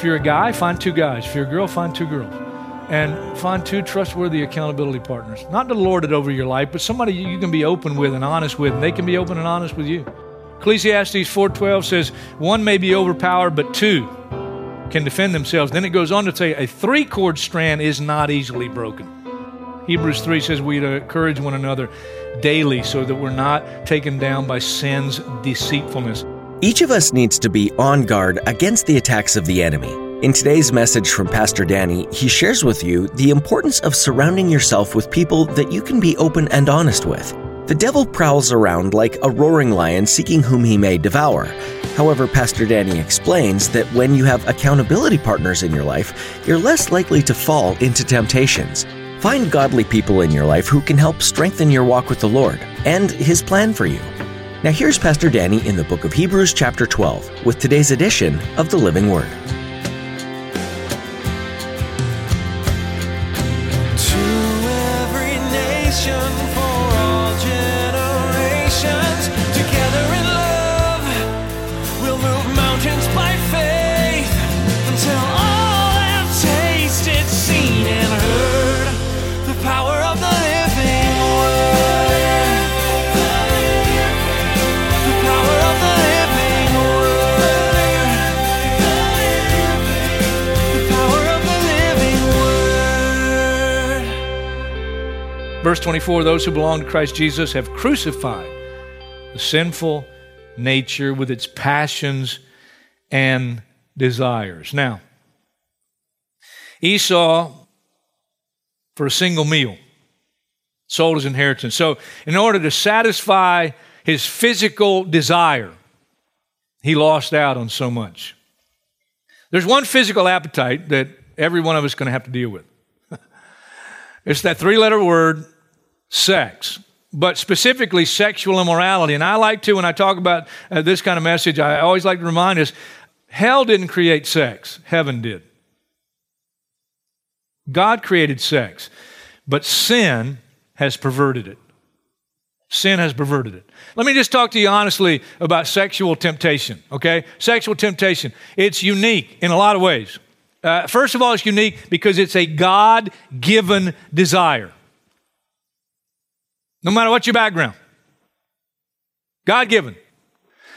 If you're a guy, find two guys. If you're a girl, find two girls. And find two trustworthy accountability partners. Not to lord it over your life, but somebody you can be open with and honest with, and they can be open and honest with you. Ecclesiastes 4:12 says, "One may be overpowered, but two can defend themselves." Then it goes on to say, "A three-cord strand is not easily broken." Hebrews 3 says we to encourage one another daily so that we're not taken down by sin's deceitfulness. Each of us needs to be on guard against the attacks of the enemy. In today's message from Pastor Danny, he shares with you the importance of surrounding yourself with people that you can be open and honest with. The devil prowls around like a roaring lion seeking whom he may devour. However, Pastor Danny explains that when you have accountability partners in your life, you're less likely to fall into temptations. Find godly people in your life who can help strengthen your walk with the Lord and his plan for you. Now, here's Pastor Danny in the book of Hebrews, chapter 12, with today's edition of the Living Word. Verse 24 Those who belong to Christ Jesus have crucified the sinful nature with its passions and desires. Now, Esau, for a single meal, sold his inheritance. So, in order to satisfy his physical desire, he lost out on so much. There's one physical appetite that every one of us is going to have to deal with. It's that three letter word, sex, but specifically sexual immorality. And I like to, when I talk about uh, this kind of message, I always like to remind us hell didn't create sex, heaven did. God created sex, but sin has perverted it. Sin has perverted it. Let me just talk to you honestly about sexual temptation, okay? Sexual temptation. It's unique in a lot of ways. Uh, first of all, it's unique because it's a God given desire. No matter what your background, God given.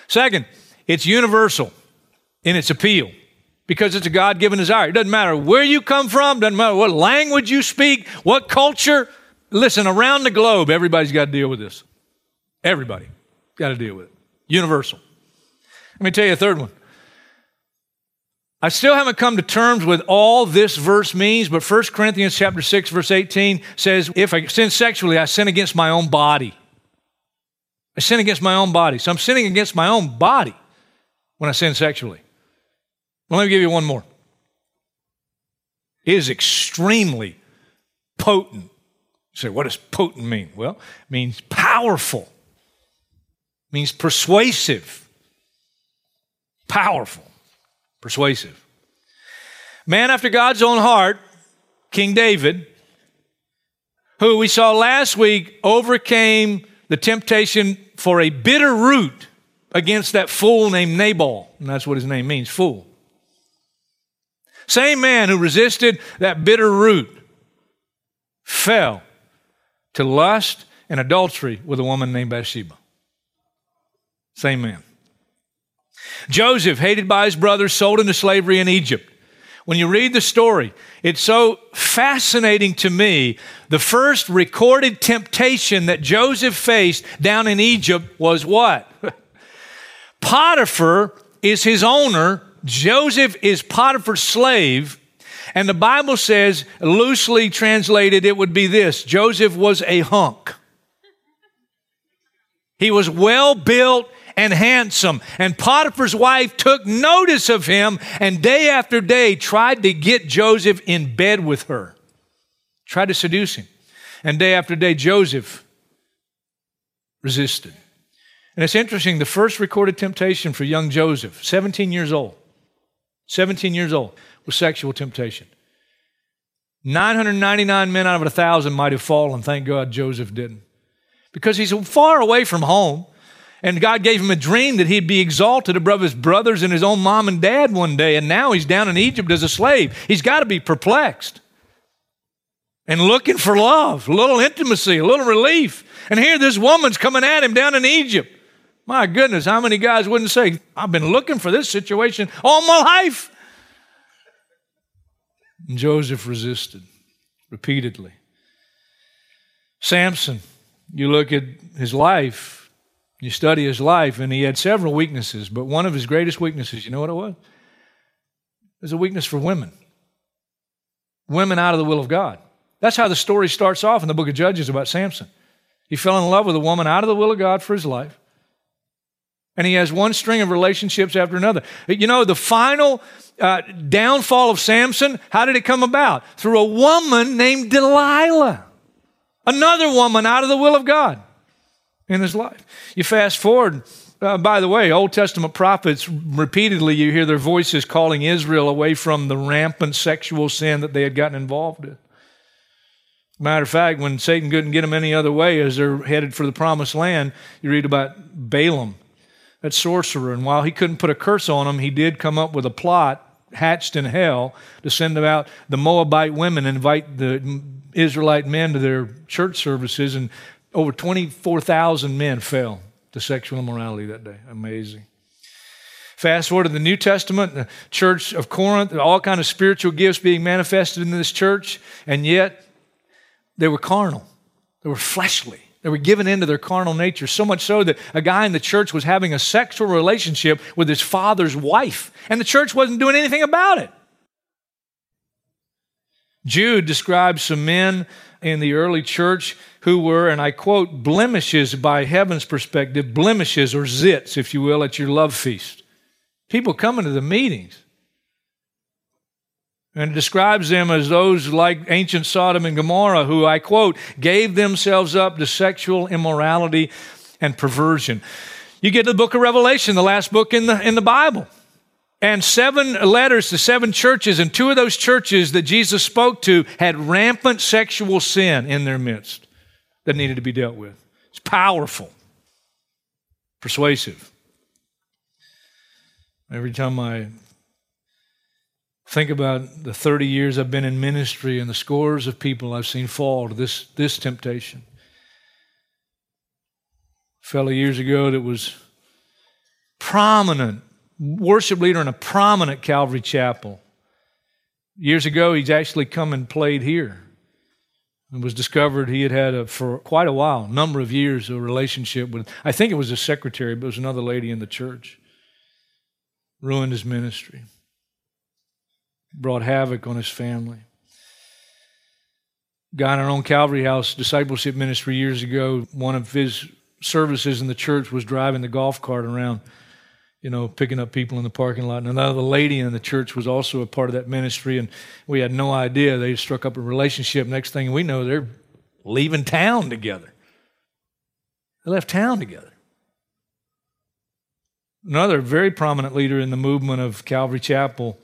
Second, it's universal in its appeal because it's a God given desire. It doesn't matter where you come from, doesn't matter what language you speak, what culture. Listen, around the globe, everybody's got to deal with this. Everybody got to deal with it. Universal. Let me tell you a third one. I still haven't come to terms with all this verse means, but 1 Corinthians chapter 6 verse 18 says, if I sin sexually, I sin against my own body. I sin against my own body. So I'm sinning against my own body when I sin sexually. Well, let me give you one more. It is extremely potent. You say, what does potent mean? Well, it means powerful. It means persuasive. Powerful persuasive. Man after God's own heart, King David, who we saw last week overcame the temptation for a bitter root against that fool named Nabal. And that's what his name means fool. Same man who resisted that bitter root fell to lust and adultery with a woman named Bathsheba. Same man. Joseph, hated by his brothers, sold into slavery in Egypt. When you read the story, it's so fascinating to me. The first recorded temptation that Joseph faced down in Egypt was what? Potiphar is his owner. Joseph is Potiphar's slave. And the Bible says, loosely translated, it would be this Joseph was a hunk. He was well built and handsome. And Potiphar's wife took notice of him and day after day tried to get Joseph in bed with her, tried to seduce him. And day after day, Joseph resisted. And it's interesting, the first recorded temptation for young Joseph, 17 years old, 17 years old, was sexual temptation. 999 men out of a thousand might have fallen. Thank God Joseph didn't. Because he's far away from home. And God gave him a dream that he'd be exalted above his brothers and his own mom and dad one day. And now he's down in Egypt as a slave. He's got to be perplexed and looking for love, a little intimacy, a little relief. And here this woman's coming at him down in Egypt. My goodness, how many guys wouldn't say, I've been looking for this situation all my life? And Joseph resisted repeatedly. Samson, you look at his life, you study his life, and he had several weaknesses, but one of his greatest weaknesses, you know what it was? It was a weakness for women. Women out of the will of God. That's how the story starts off in the book of Judges about Samson. He fell in love with a woman out of the will of God for his life. And he has one string of relationships after another. You know, the final uh, downfall of Samson, how did it come about? Through a woman named Delilah. Another woman out of the will of God in his life. You fast forward, uh, by the way, Old Testament prophets repeatedly, you hear their voices calling Israel away from the rampant sexual sin that they had gotten involved in. Matter of fact, when Satan couldn't get them any other way as they're headed for the promised land, you read about Balaam that sorcerer. And while he couldn't put a curse on them, he did come up with a plot hatched in hell to send out the Moabite women and invite the Israelite men to their church services. And over 24,000 men fell to sexual immorality that day. Amazing. Fast forward to the New Testament, the church of Corinth, all kind of spiritual gifts being manifested in this church, and yet they were carnal. They were fleshly. They were given into their carnal nature, so much so that a guy in the church was having a sexual relationship with his father's wife, and the church wasn't doing anything about it. Jude describes some men in the early church who were, and I quote, blemishes by heaven's perspective, blemishes or zits, if you will, at your love feast. People coming to the meetings and it describes them as those like ancient Sodom and Gomorrah, who, I quote, gave themselves up to sexual immorality and perversion. You get to the book of Revelation, the last book in the, in the Bible, and seven letters to seven churches, and two of those churches that Jesus spoke to had rampant sexual sin in their midst that needed to be dealt with. It's powerful, persuasive. Every time I Think about the 30 years I've been in ministry and the scores of people I've seen fall to this, this temptation. A fellow years ago that was prominent, worship leader in a prominent Calvary chapel. Years ago, he's actually come and played here. It was discovered he had had a, for quite a while, number of years, a relationship with, I think it was a secretary, but it was another lady in the church. Ruined his ministry brought havoc on his family. Guy in our own Calvary House discipleship ministry years ago, one of his services in the church was driving the golf cart around, you know, picking up people in the parking lot. And another lady in the church was also a part of that ministry, and we had no idea. They struck up a relationship. Next thing we know, they're leaving town together. They left town together. Another very prominent leader in the movement of Calvary Chapel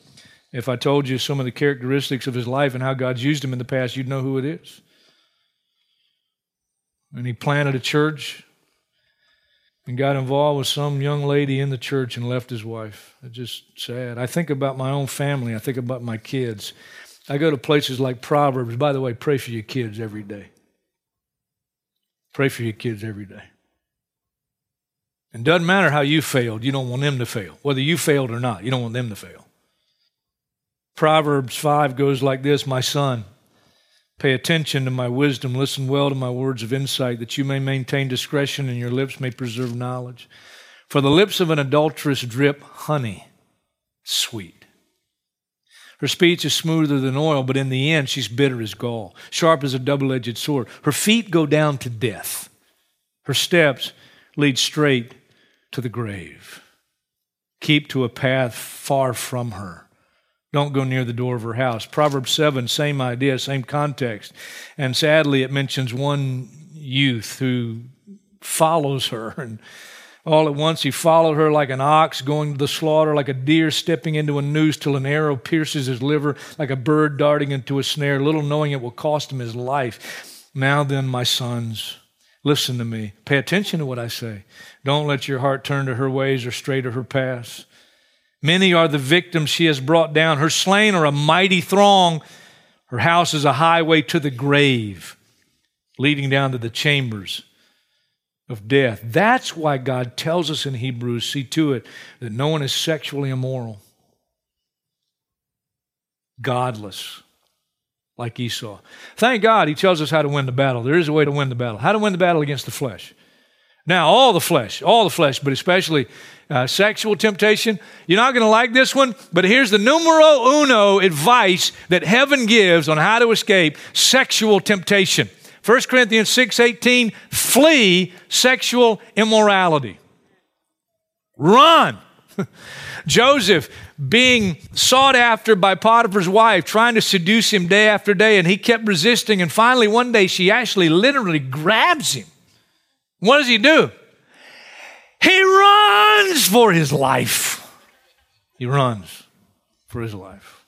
if I told you some of the characteristics of his life and how God's used him in the past, you'd know who it is. And he planted a church and got involved with some young lady in the church and left his wife. It's just sad. I think about my own family, I think about my kids. I go to places like Proverbs. By the way, pray for your kids every day. Pray for your kids every day. And doesn't matter how you failed, you don't want them to fail. Whether you failed or not, you don't want them to fail. Proverbs 5 goes like this My son, pay attention to my wisdom, listen well to my words of insight, that you may maintain discretion and your lips may preserve knowledge. For the lips of an adulteress drip honey, sweet. Her speech is smoother than oil, but in the end she's bitter as gall, sharp as a double edged sword. Her feet go down to death, her steps lead straight to the grave. Keep to a path far from her. Don't go near the door of her house. Proverbs 7, same idea, same context. And sadly, it mentions one youth who follows her. And all at once, he followed her like an ox going to the slaughter, like a deer stepping into a noose till an arrow pierces his liver, like a bird darting into a snare, little knowing it will cost him his life. Now then, my sons, listen to me. Pay attention to what I say. Don't let your heart turn to her ways or stray to her paths. Many are the victims she has brought down. Her slain are a mighty throng. Her house is a highway to the grave, leading down to the chambers of death. That's why God tells us in Hebrews, see to it, that no one is sexually immoral, godless, like Esau. Thank God he tells us how to win the battle. There is a way to win the battle. How to win the battle against the flesh. Now, all the flesh, all the flesh, but especially uh, sexual temptation. You're not going to like this one, but here's the numero uno advice that heaven gives on how to escape sexual temptation. 1 Corinthians 6:18, flee sexual immorality. Run. Joseph being sought after by Potiphar's wife, trying to seduce him day after day, and he kept resisting. And finally, one day, she actually literally grabs him. What does he do? He runs for his life. He runs for his life.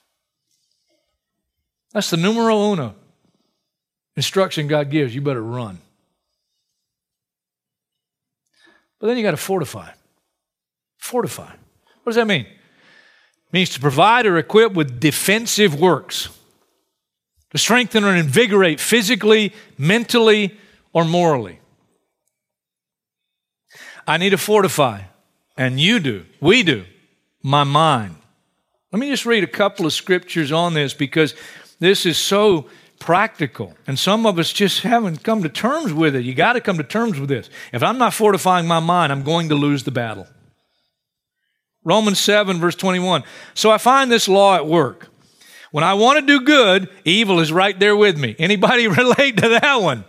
That's the numero uno instruction God gives. You better run. But then you got to fortify. Fortify. What does that mean? It means to provide or equip with defensive works, to strengthen or invigorate physically, mentally, or morally. I need to fortify, and you do, we do, my mind. Let me just read a couple of scriptures on this because this is so practical. And some of us just haven't come to terms with it. You got to come to terms with this. If I'm not fortifying my mind, I'm going to lose the battle. Romans 7, verse 21. So I find this law at work. When I want to do good, evil is right there with me. Anybody relate to that one?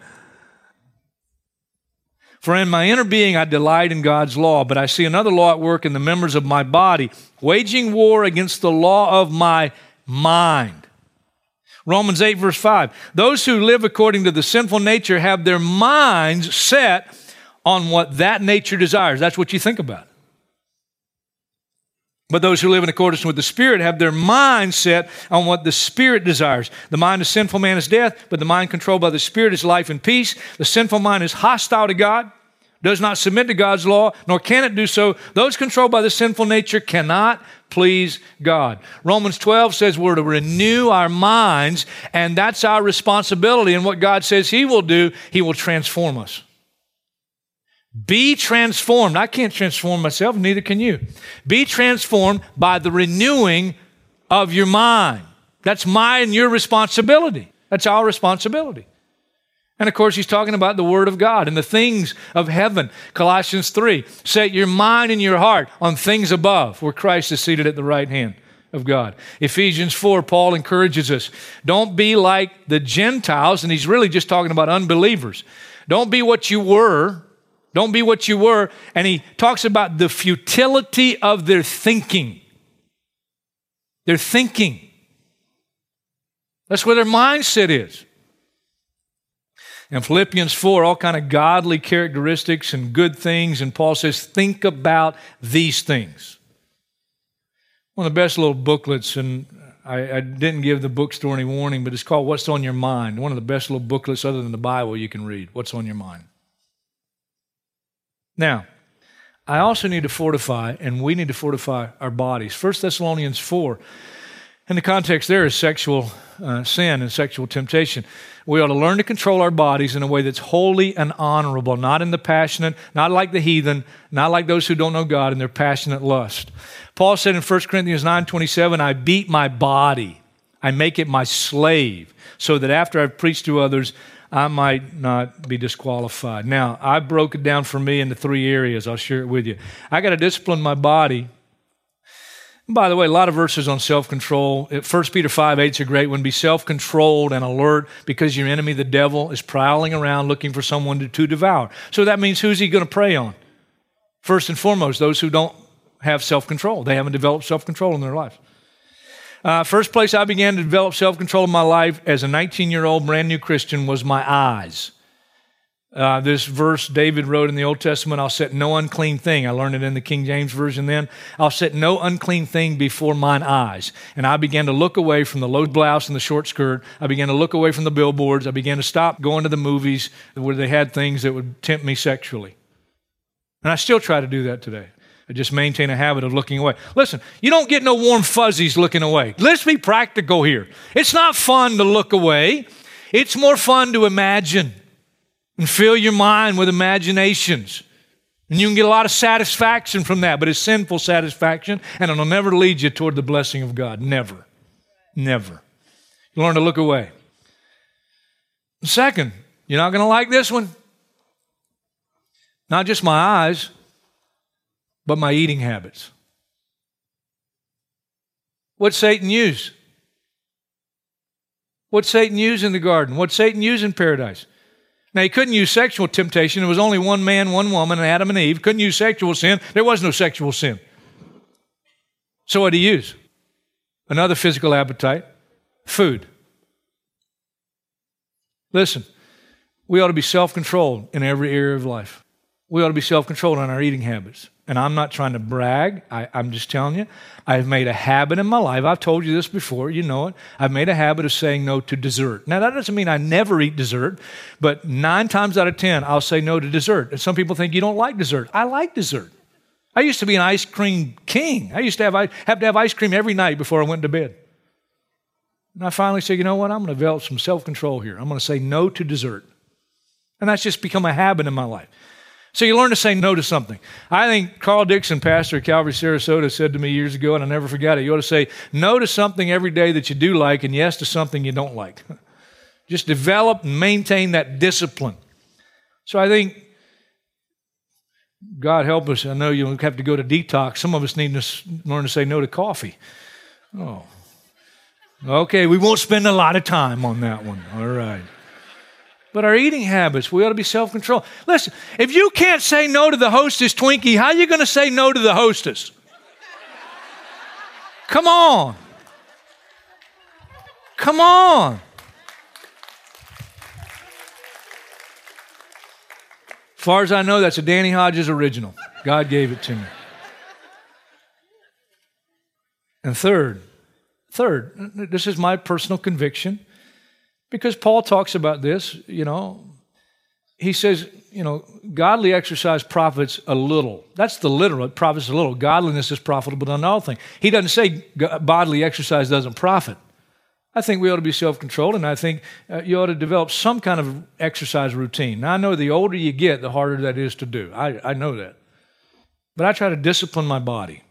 For in my inner being I delight in God's law, but I see another law at work in the members of my body, waging war against the law of my mind. Romans 8, verse 5. Those who live according to the sinful nature have their minds set on what that nature desires. That's what you think about. But those who live in accordance with the Spirit have their mind set on what the Spirit desires. The mind of sinful man is death, but the mind controlled by the Spirit is life and peace. The sinful mind is hostile to God, does not submit to God's law, nor can it do so. Those controlled by the sinful nature cannot please God. Romans 12 says we're to renew our minds, and that's our responsibility. And what God says He will do, He will transform us. Be transformed. I can't transform myself, neither can you. Be transformed by the renewing of your mind. That's my and your responsibility. That's our responsibility. And of course, he's talking about the Word of God and the things of heaven. Colossians 3 Set your mind and your heart on things above, where Christ is seated at the right hand of God. Ephesians 4, Paul encourages us don't be like the Gentiles, and he's really just talking about unbelievers. Don't be what you were don't be what you were. And he talks about the futility of their thinking. Their thinking. That's where their mindset is. In Philippians 4, all kind of godly characteristics and good things, and Paul says, think about these things. One of the best little booklets, and I, I, didn't give the bookstore any warning, but it's called What's on Your Mind. One of the best little booklets other than the Bible you can read. What's on Your Mind? Now, I also need to fortify, and we need to fortify our bodies. 1 Thessalonians 4, and the context there is sexual uh, sin and sexual temptation. We ought to learn to control our bodies in a way that's holy and honorable, not in the passionate, not like the heathen, not like those who don't know God in their passionate lust. Paul said in 1 Corinthians 9 27, I beat my body, I make it my slave, so that after I've preached to others, I might not be disqualified. Now, I broke it down for me into three areas. I'll share it with you. I got to discipline my body. By the way, a lot of verses on self control. 1 Peter 5 8 is a great one. Be self controlled and alert because your enemy, the devil, is prowling around looking for someone to, to devour. So that means who's he going to prey on? First and foremost, those who don't have self control, they haven't developed self control in their life. Uh, first place I began to develop self control in my life as a 19 year old brand new Christian was my eyes. Uh, this verse David wrote in the Old Testament, I'll set no unclean thing. I learned it in the King James Version then. I'll set no unclean thing before mine eyes. And I began to look away from the low blouse and the short skirt. I began to look away from the billboards. I began to stop going to the movies where they had things that would tempt me sexually. And I still try to do that today. I just maintain a habit of looking away. Listen, you don't get no warm fuzzies looking away. Let's be practical here. It's not fun to look away, it's more fun to imagine and fill your mind with imaginations. And you can get a lot of satisfaction from that, but it's sinful satisfaction, and it'll never lead you toward the blessing of God. Never. Never. You learn to look away. Second, you're not going to like this one. Not just my eyes, but my eating habits. What Satan use? What Satan use in the garden? What Satan use in paradise? Now, he couldn't use sexual temptation. It was only one man, one woman, and Adam and Eve. Couldn't use sexual sin. There was no sexual sin. So, what did he use? Another physical appetite food. Listen, we ought to be self controlled in every area of life. We ought to be self controlled on our eating habits. And I'm not trying to brag. I, am just telling you, I've made a habit in my life. I've told you this before, you know it. I've made a habit of saying no to dessert. Now, that doesn't mean I never eat dessert, but nine times out of 10, I'll say no to dessert. And some people think you don't like dessert. I like dessert. I used to be an ice cream king. I used to have, have to have ice cream every night before I went to bed. And I finally said, you know what? I'm going to develop some self control here. I'm going to say no to dessert. And that's just become a habit in my life. So you learn to say no to something. I think Carl Dixon, pastor at Calvary Sarasota, said to me years ago, and I never forgot it. You ought to say no to something every day that you do like and yes to something you don't like. Just develop and maintain that discipline. So I think, God help us, I know you'll have to go to detox. Some of us need to learn to say no to coffee. Oh. Okay, we won't spend a lot of time on that one. All right but our eating habits. We ought to be self control. Listen, if you can't say no to the hostess Twinkie, how are you going to say no to the hostess? Come on. Come on. As far as I know, that's a Danny Hodges original. God gave it to me. And third, third, this is my personal conviction. Because Paul talks about this, you know. He says, you know, godly exercise profits a little. That's the literal, it profits a little. Godliness is profitable in all things. He doesn't say bodily exercise doesn't profit. I think we ought to be self controlled, and I think uh, you ought to develop some kind of exercise routine. Now, I know the older you get, the harder that is to do. I, I know that. But I try to discipline my body.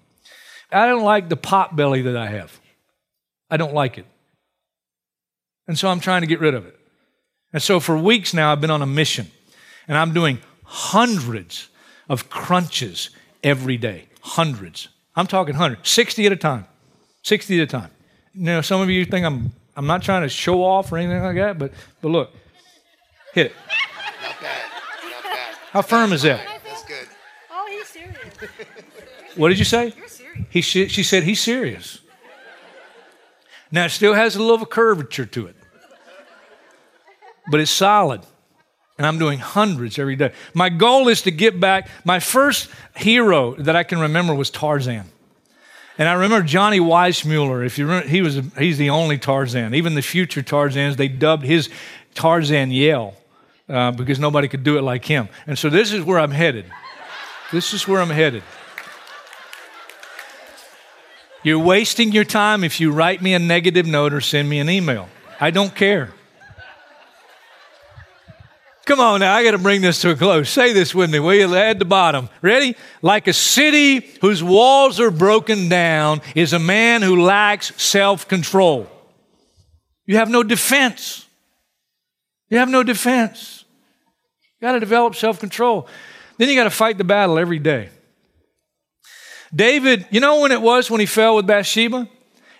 I don't like the pot belly that I have, I don't like it. And so I'm trying to get rid of it. And so for weeks now, I've been on a mission. And I'm doing hundreds of crunches every day. Hundreds. I'm talking hundreds. 60 at a time. 60 at a time. Now, some of you think I'm I'm not trying to show off or anything like that, but but look. Hit it. Not bad. Not bad. How firm is that? That's good. Oh, he's serious. What did you say? You're serious. He, she, she said he's serious. Now, it still has a little curvature to it, but it's solid. And I'm doing hundreds every day. My goal is to get back. My first hero that I can remember was Tarzan. And I remember Johnny Weissmuller. If you remember, he was he's the only Tarzan. Even the future Tarzans, they dubbed his Tarzan yell uh, because nobody could do it like him. And so this is where I'm headed. This is where I'm headed. You're wasting your time if you write me a negative note or send me an email. I don't care. Come on now, I got to bring this to a close. Say this with me, will you? At the bottom. Ready? Like a city whose walls are broken down is a man who lacks self control. You have no defense. You have no defense. You got to develop self control. Then you got to fight the battle every day. David, you know when it was when he fell with Bathsheba?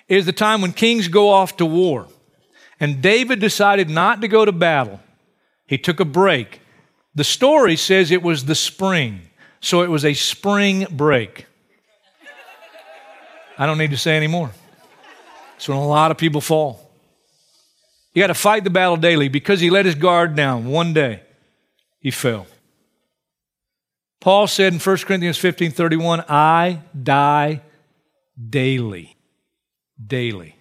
Is the time when kings go off to war. And David decided not to go to battle. He took a break. The story says it was the spring. So it was a spring break. I don't need to say any more. It's when a lot of people fall. You got to fight the battle daily because he let his guard down one day. He fell. Paul said in 1 Corinthians 15 31, I die daily. Daily.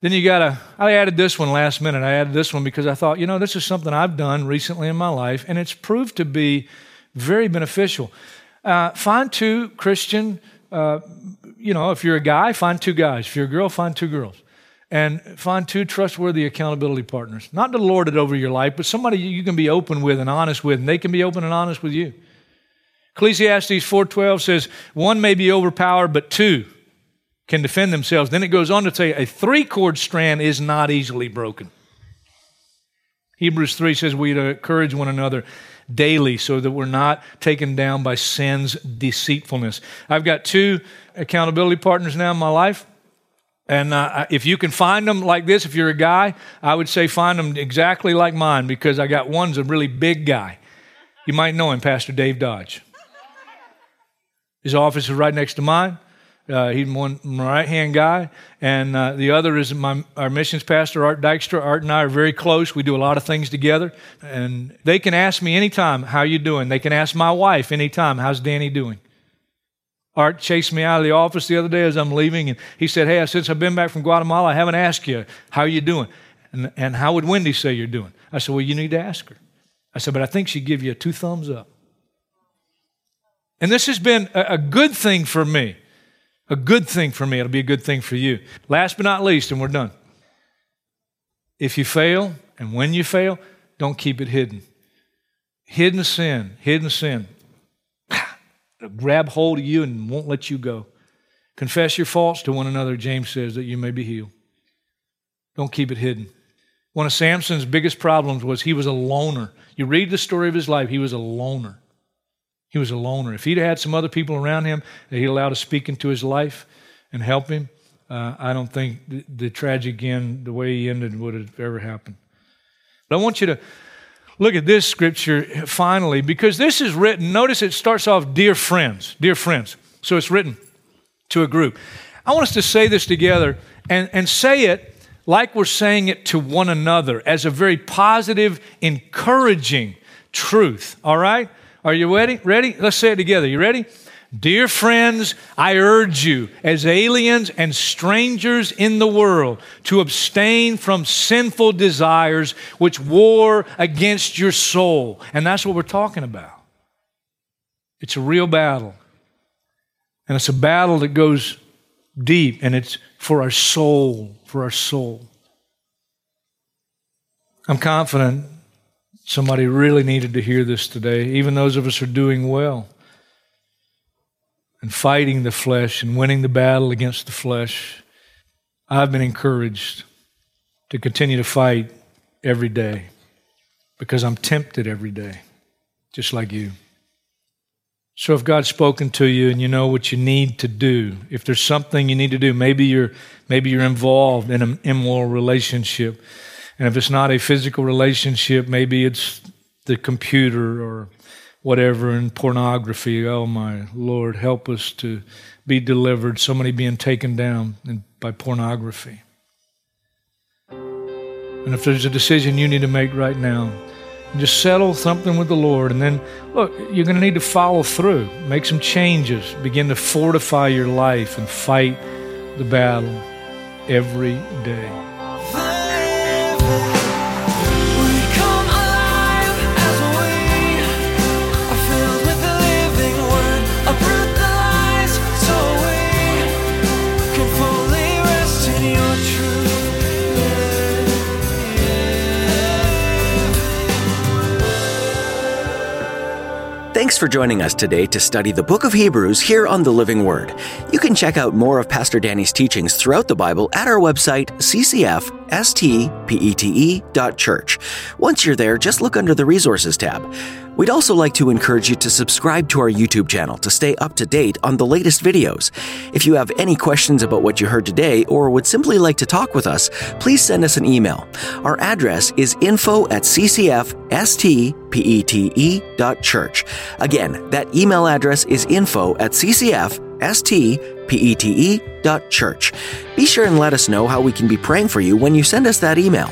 Then you got to, I added this one last minute. I added this one because I thought, you know, this is something I've done recently in my life, and it's proved to be very beneficial. Uh, find two Christian, uh, you know, if you're a guy, find two guys. If you're a girl, find two girls. And find two trustworthy accountability partners. Not to lord it over your life, but somebody you can be open with and honest with, and they can be open and honest with you. Ecclesiastes 4.12 says, one may be overpowered, but two can defend themselves. Then it goes on to say, a three cord strand is not easily broken. Hebrews 3 says, we encourage one another daily so that we're not taken down by sin's deceitfulness. I've got two accountability partners now in my life. And uh, if you can find them like this, if you're a guy, I would say find them exactly like mine because I got one's a really big guy. You might know him, Pastor Dave Dodge. His office is right next to mine. Uh, he's one right hand guy, and uh, the other is my, our missions pastor, Art Dykstra. Art and I are very close. We do a lot of things together, and they can ask me anytime, "How you doing?" They can ask my wife anytime, "How's Danny doing?" Art chased me out of the office the other day as I'm leaving, and he said, "Hey, since I've been back from Guatemala, I haven't asked you how you doing, and, and how would Wendy say you're doing?" I said, "Well, you need to ask her." I said, "But I think she'd give you two thumbs up." And this has been a, a good thing for me a good thing for me. It'll be a good thing for you. Last but not least, and we're done. If you fail, and when you fail, don't keep it hidden. Hidden sin, hidden sin. Grab hold of you and won't let you go. Confess your faults to one another, James says, that you may be healed. Don't keep it hidden. One of Samson's biggest problems was he was a loner. You read the story of his life, he was a loner. He was a loner. If he'd had some other people around him that he allowed to speak into his life and help him, uh, I don't think the, the tragic end, the way he ended, would have ever happened. But I want you to look at this scripture finally, because this is written. Notice it starts off, Dear friends, dear friends. So it's written to a group. I want us to say this together and, and say it like we're saying it to one another as a very positive, encouraging truth, all right? Are you ready? Ready? Let's say it together. You ready? Dear friends, I urge you, as aliens and strangers in the world, to abstain from sinful desires which war against your soul. And that's what we're talking about. It's a real battle. And it's a battle that goes deep, and it's for our soul, for our soul. I'm confident Somebody really needed to hear this today. Even those of us who are doing well and fighting the flesh and winning the battle against the flesh. I've been encouraged to continue to fight every day because I'm tempted every day, just like you. So if God's spoken to you and you know what you need to do, if there's something you need to do, maybe you're maybe you're involved in an immoral relationship. And if it's not a physical relationship, maybe it's the computer or whatever in pornography. Oh my Lord, help us to be delivered. So many being taken down by pornography. And if there's a decision you need to make right now, just settle something with the Lord. And then, look, you're going to need to follow through, make some changes, begin to fortify your life and fight the battle every day. Thanks for joining us today to study the book of Hebrews here on the Living Word. You can check out more of Pastor Danny's teachings throughout the Bible at our website, ccfstpete.church. Once you're there, just look under the Resources tab. We'd also like to encourage you to subscribe to our YouTube channel to stay up to date on the latest videos. If you have any questions about what you heard today or would simply like to talk with us, please send us an email. Our address is info at ccfstpete.church. Again, that email address is info at ccfstpete.church. Be sure and let us know how we can be praying for you when you send us that email.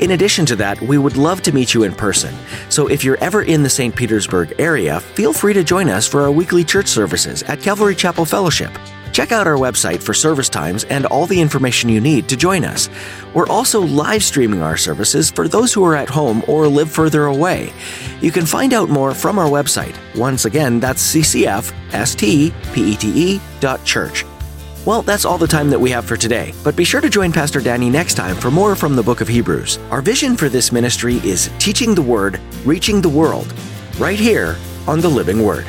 In addition to that, we would love to meet you in person. So if you're ever in the St. Petersburg area, feel free to join us for our weekly church services at Calvary Chapel Fellowship. Check out our website for service times and all the information you need to join us. We're also live streaming our services for those who are at home or live further away. You can find out more from our website. Once again, that's ccfstpete.church. Well, that's all the time that we have for today, but be sure to join Pastor Danny next time for more from the book of Hebrews. Our vision for this ministry is teaching the Word, reaching the world, right here on the Living Word.